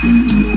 Thank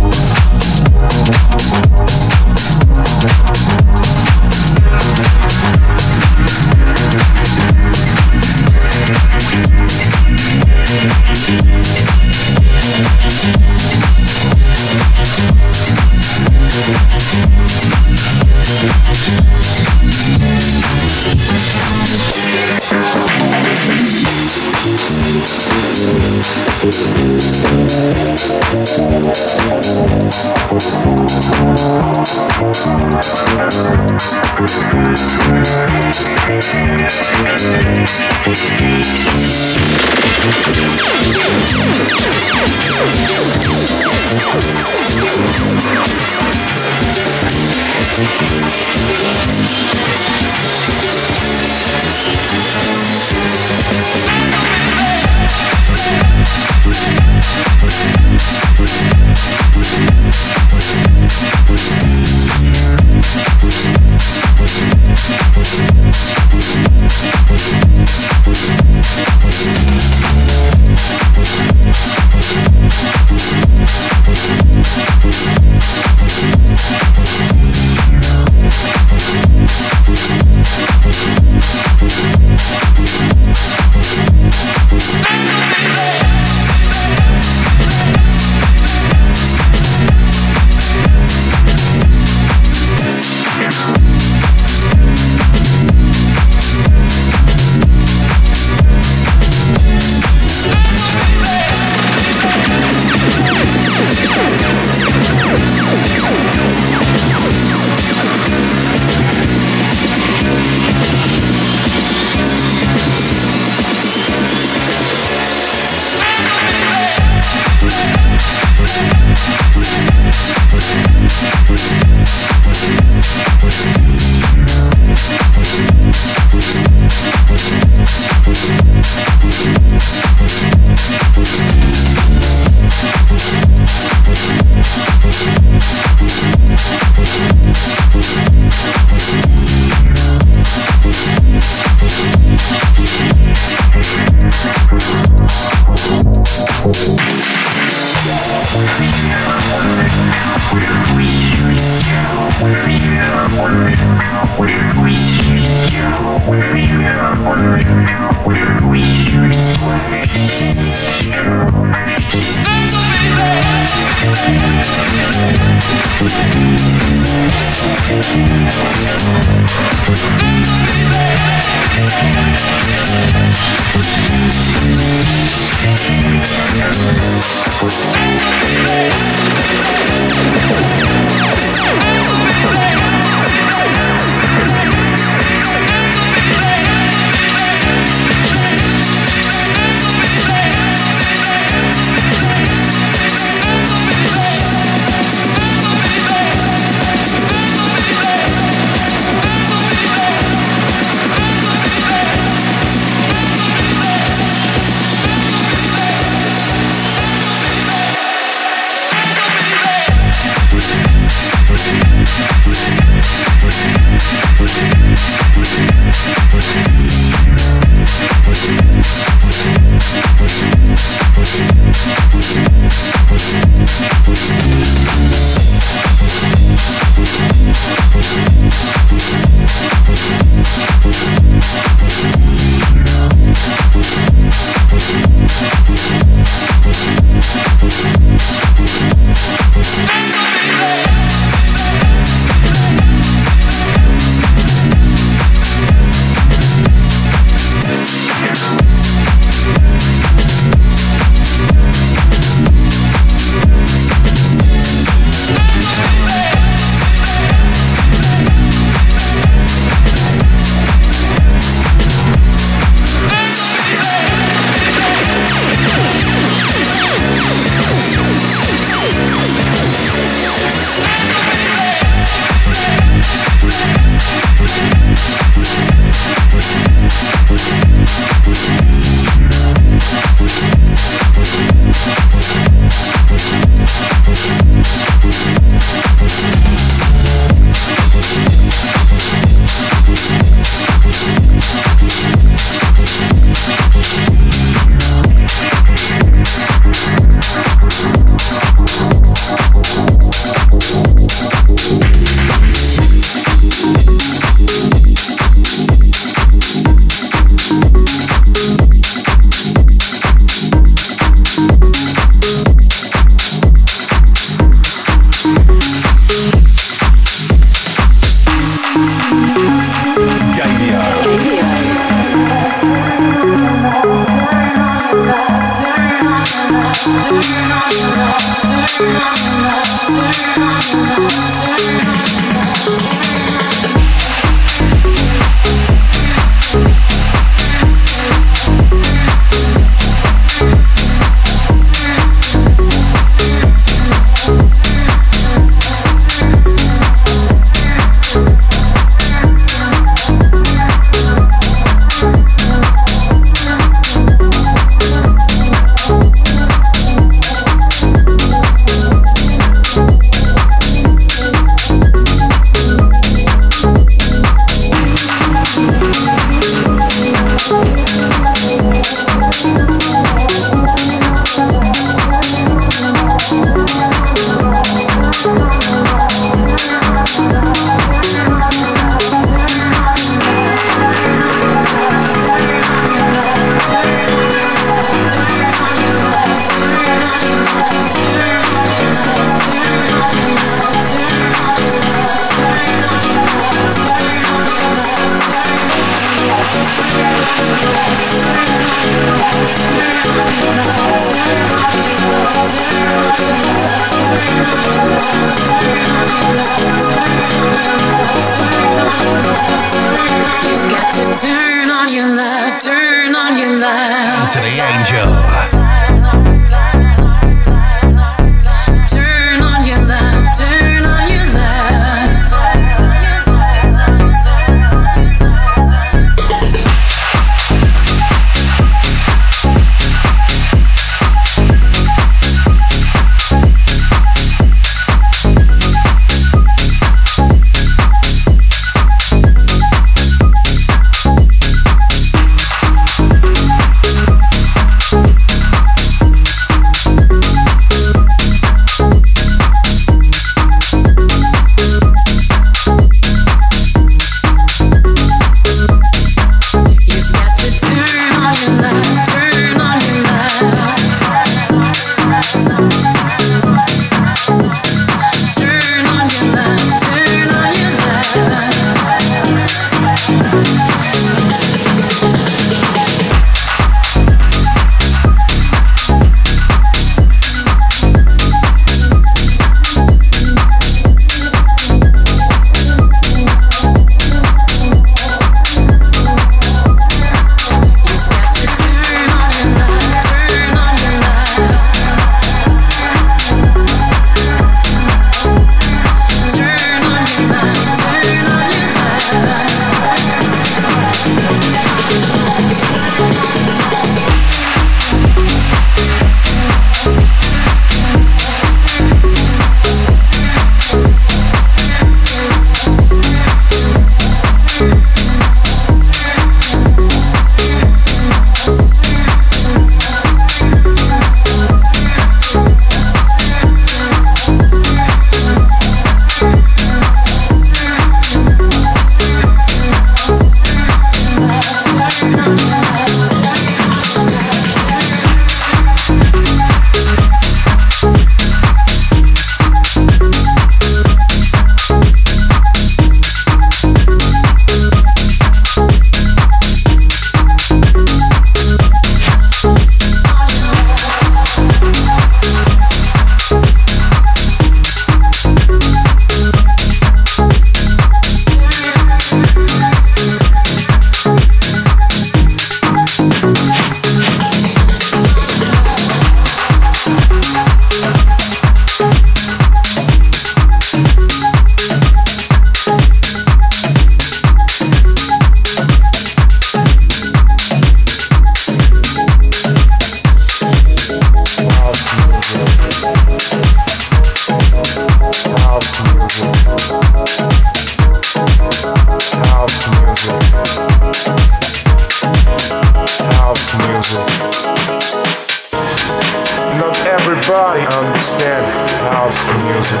music.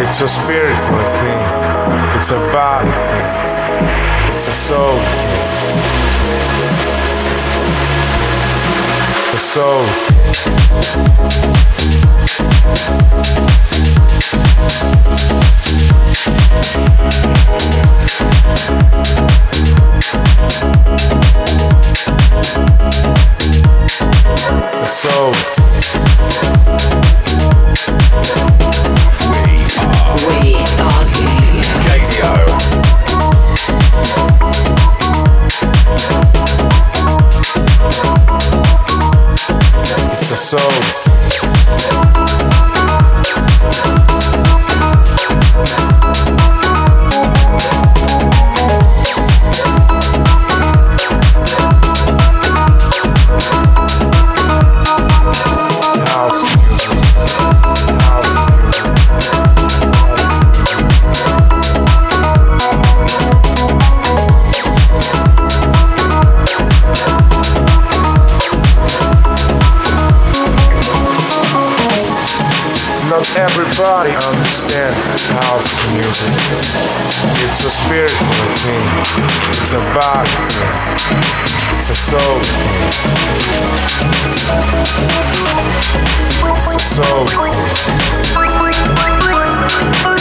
It's a spiritual thing. It's a body thing. It's a soul thing. The soul. Soul. We are Gaydio. It's a soul. Everybody understands house music. It's a spiritual thing. It's a body thing. It's a soul thing. It's a soul thing.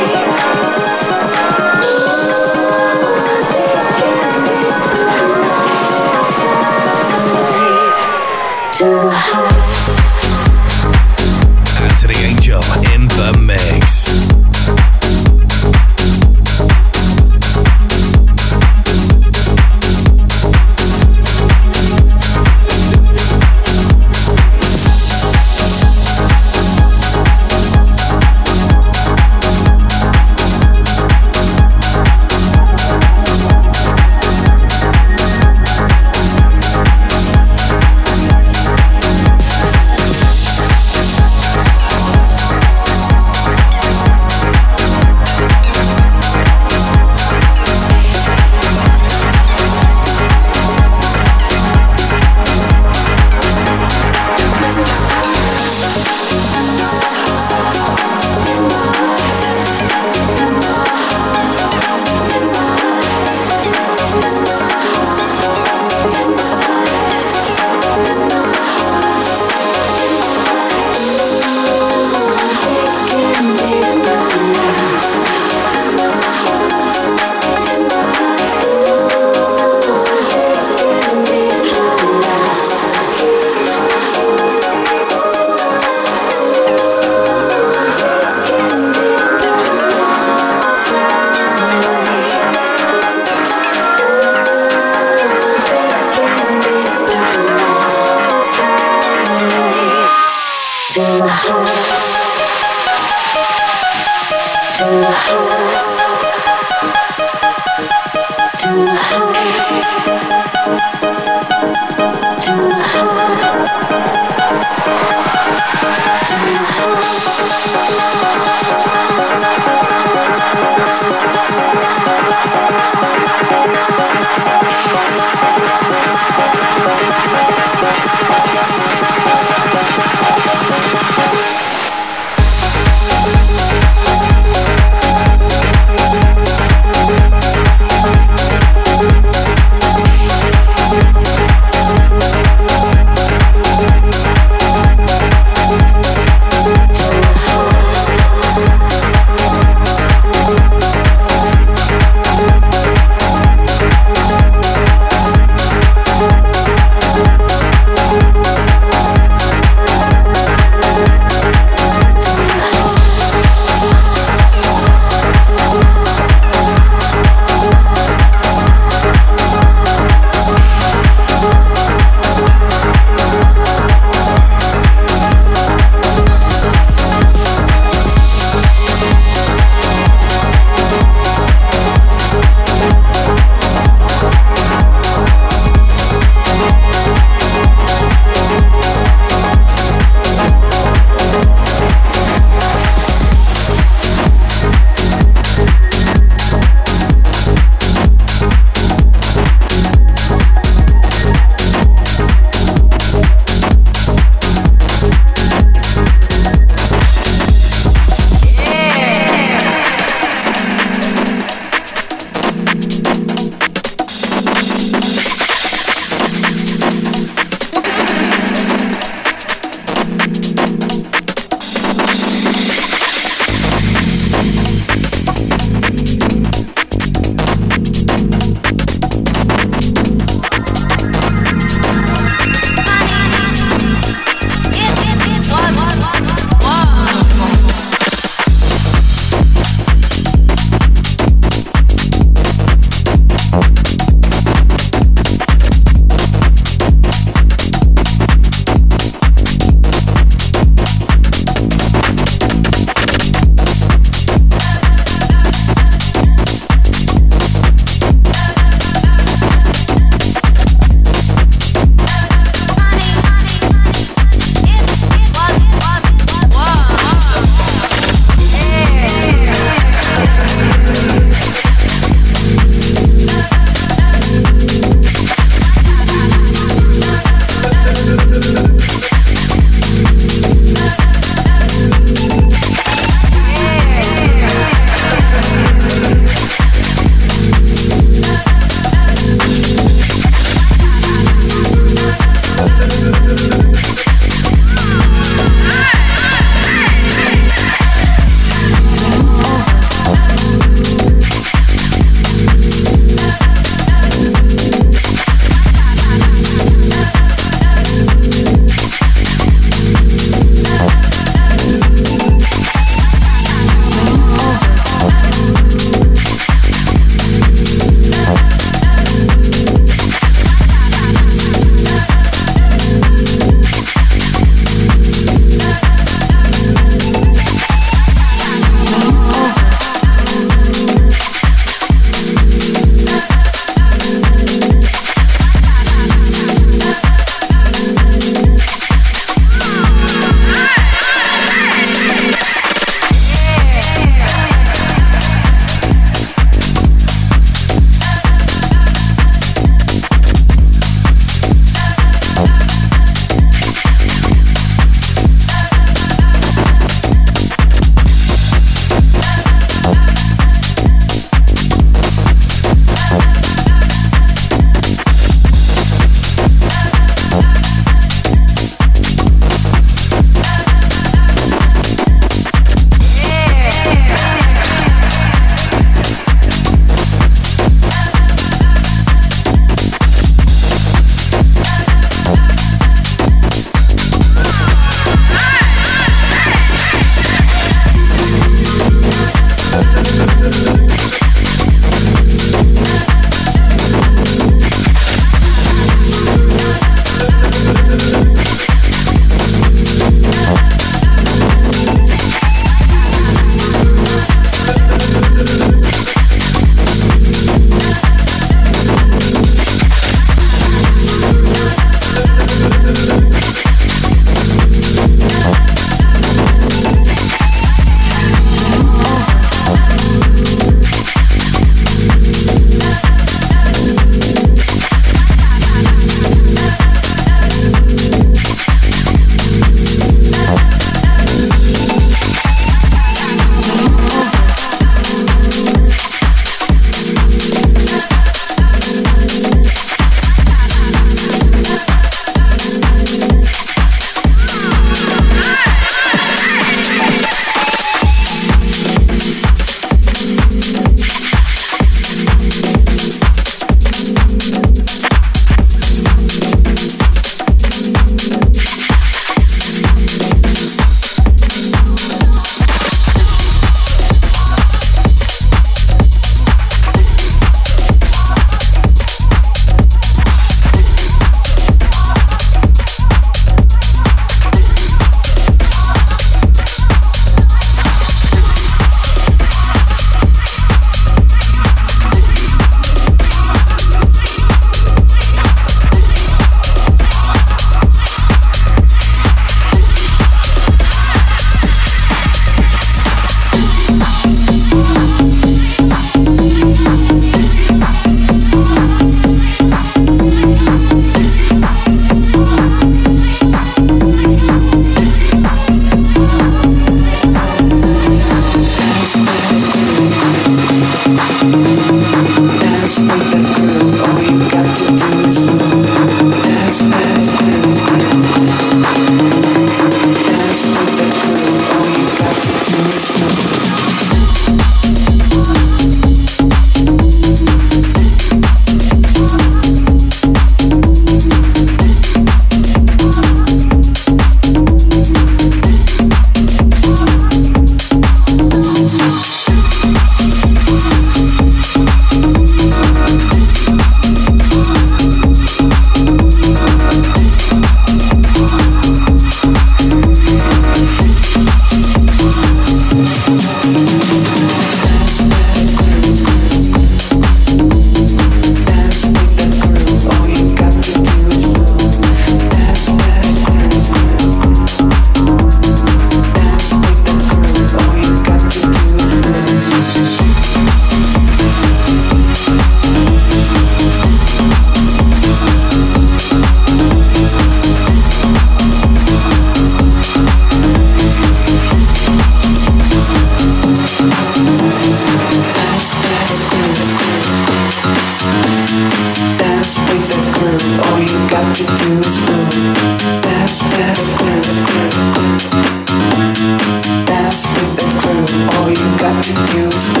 All you got to do is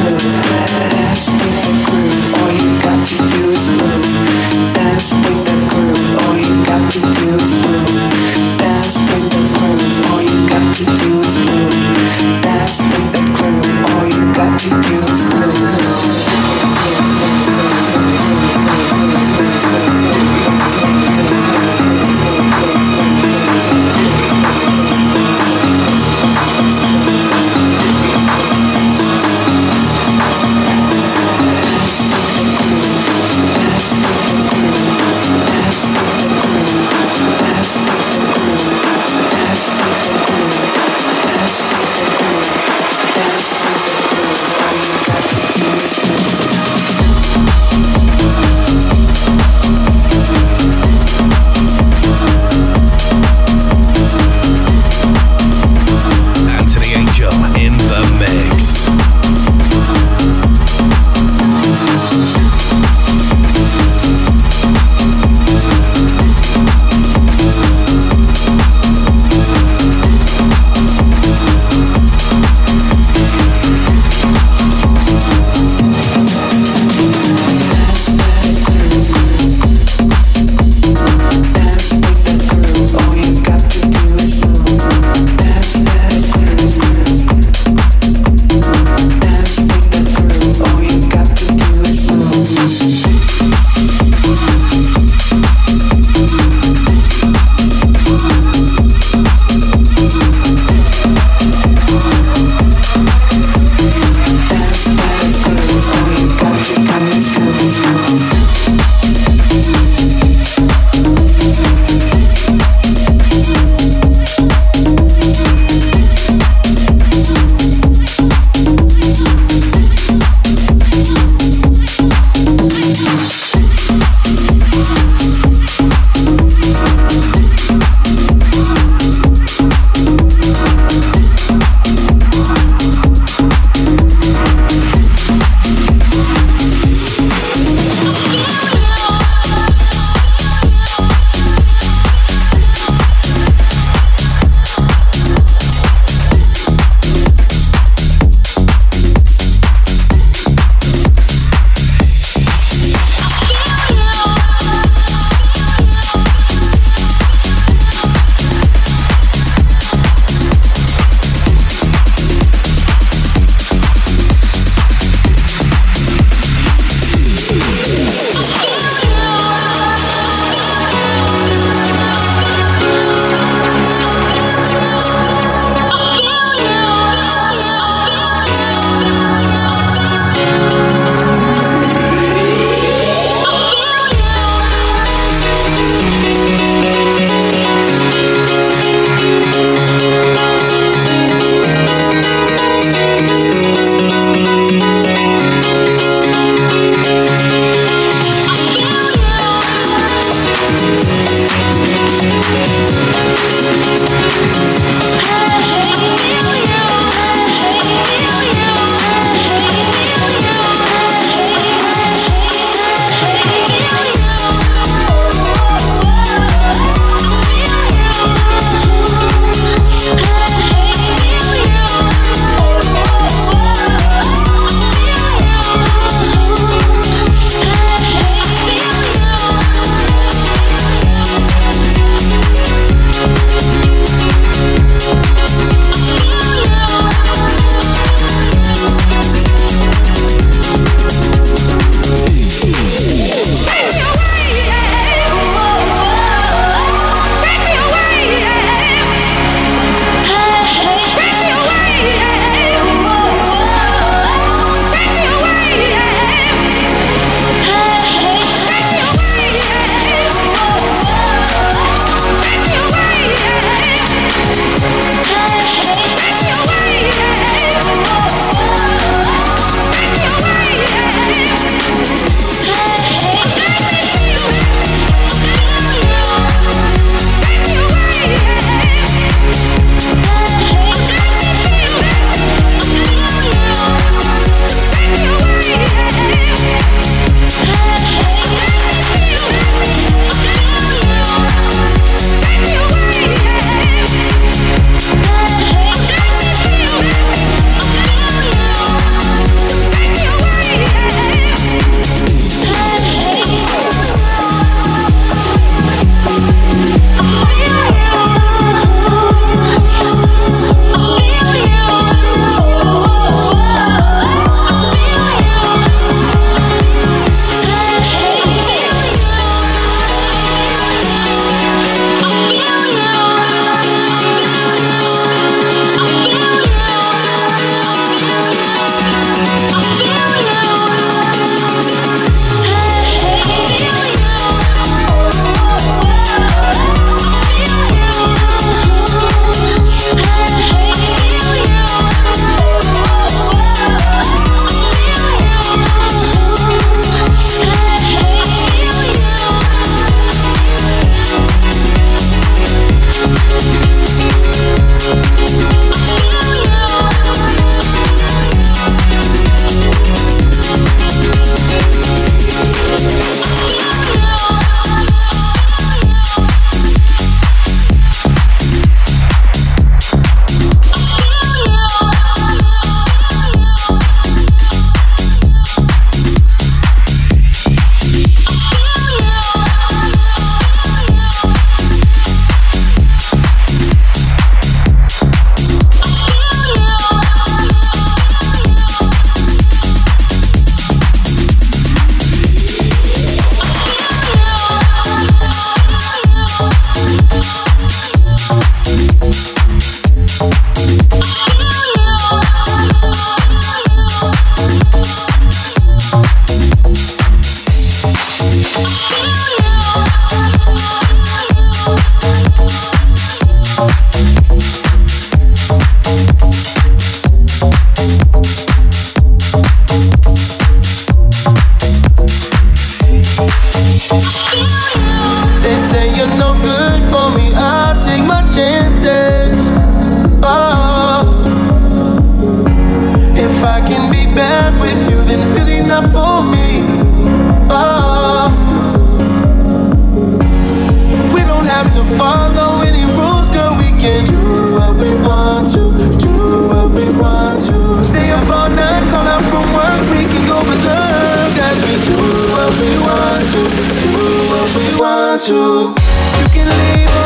You can leave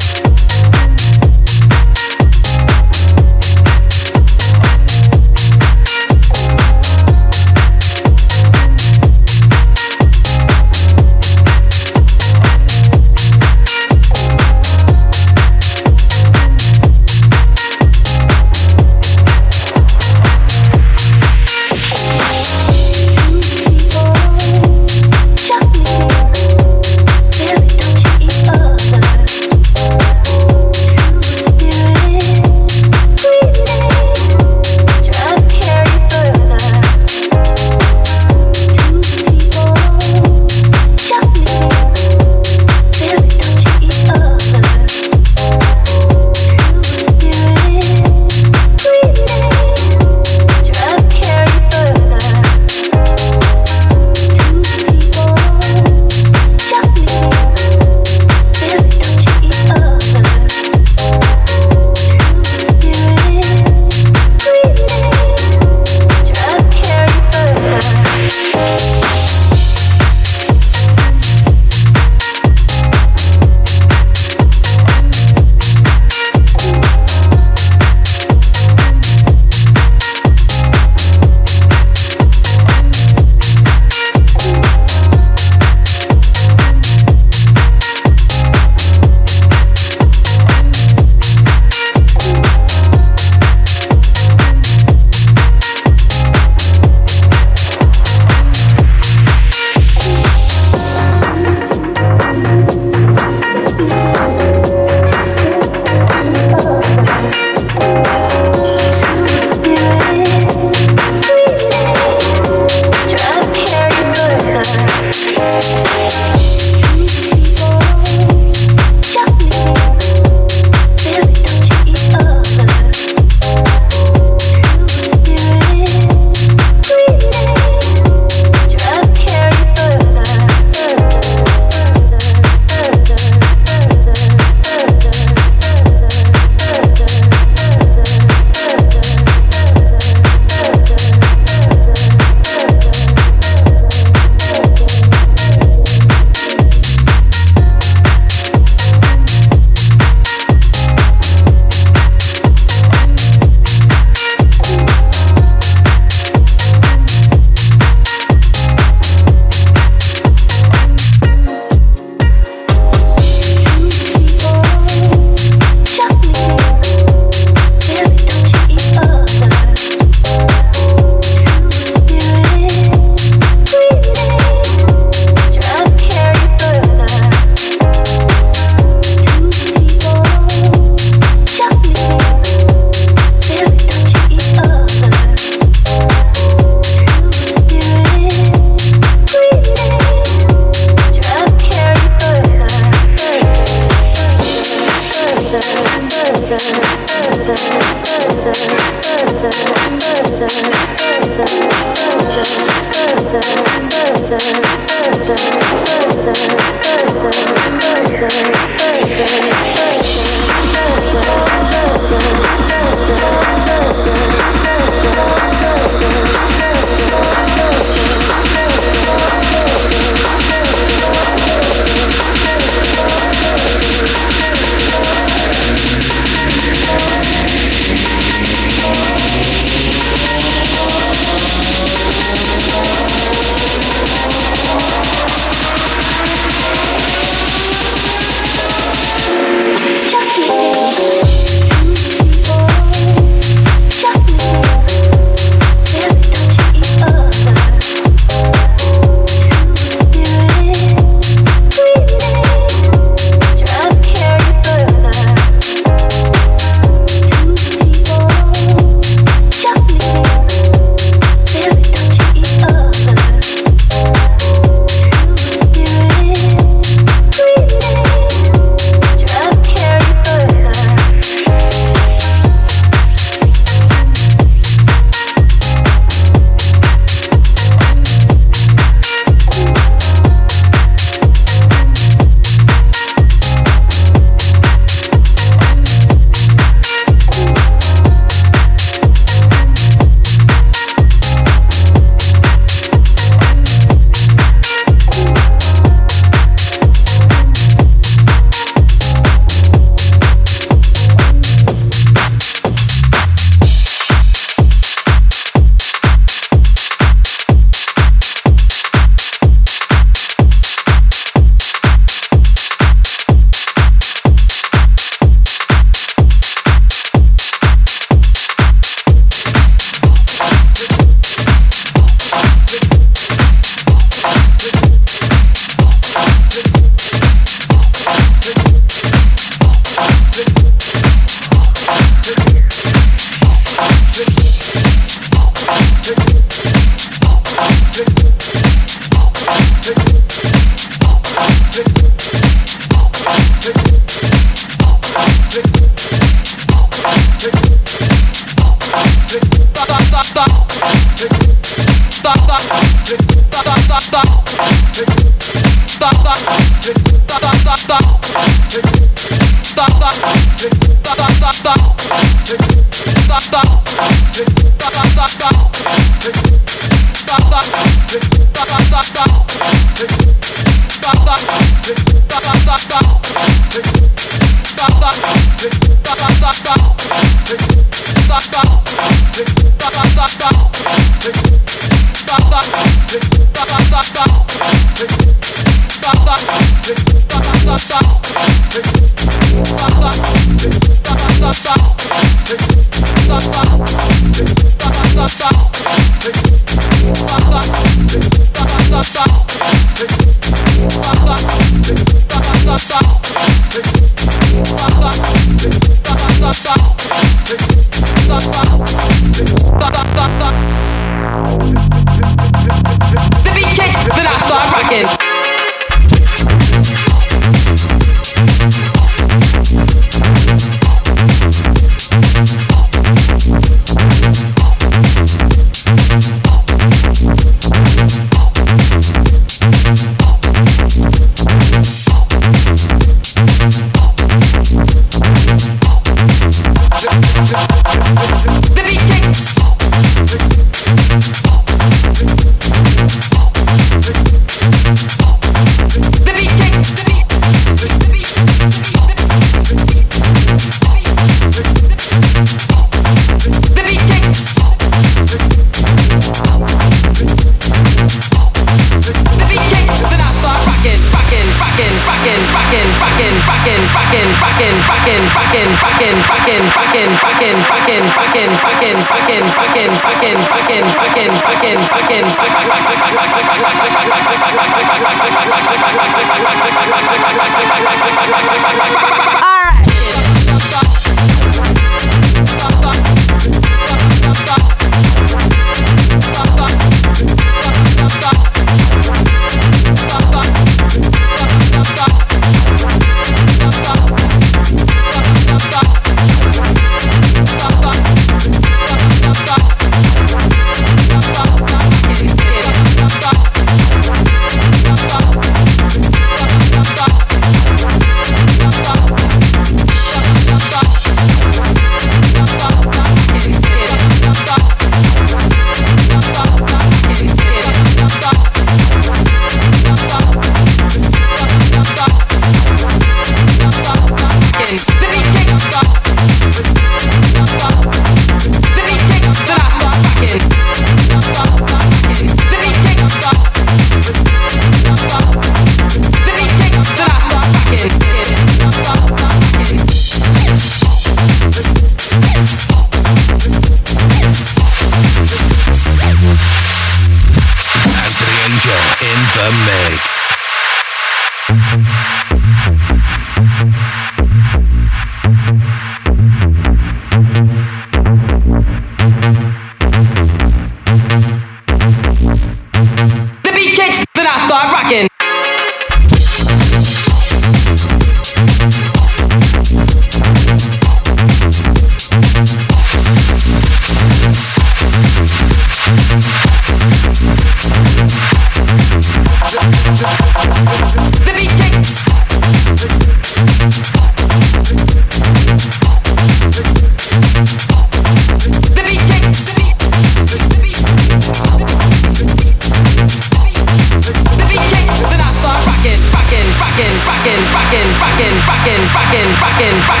Stop.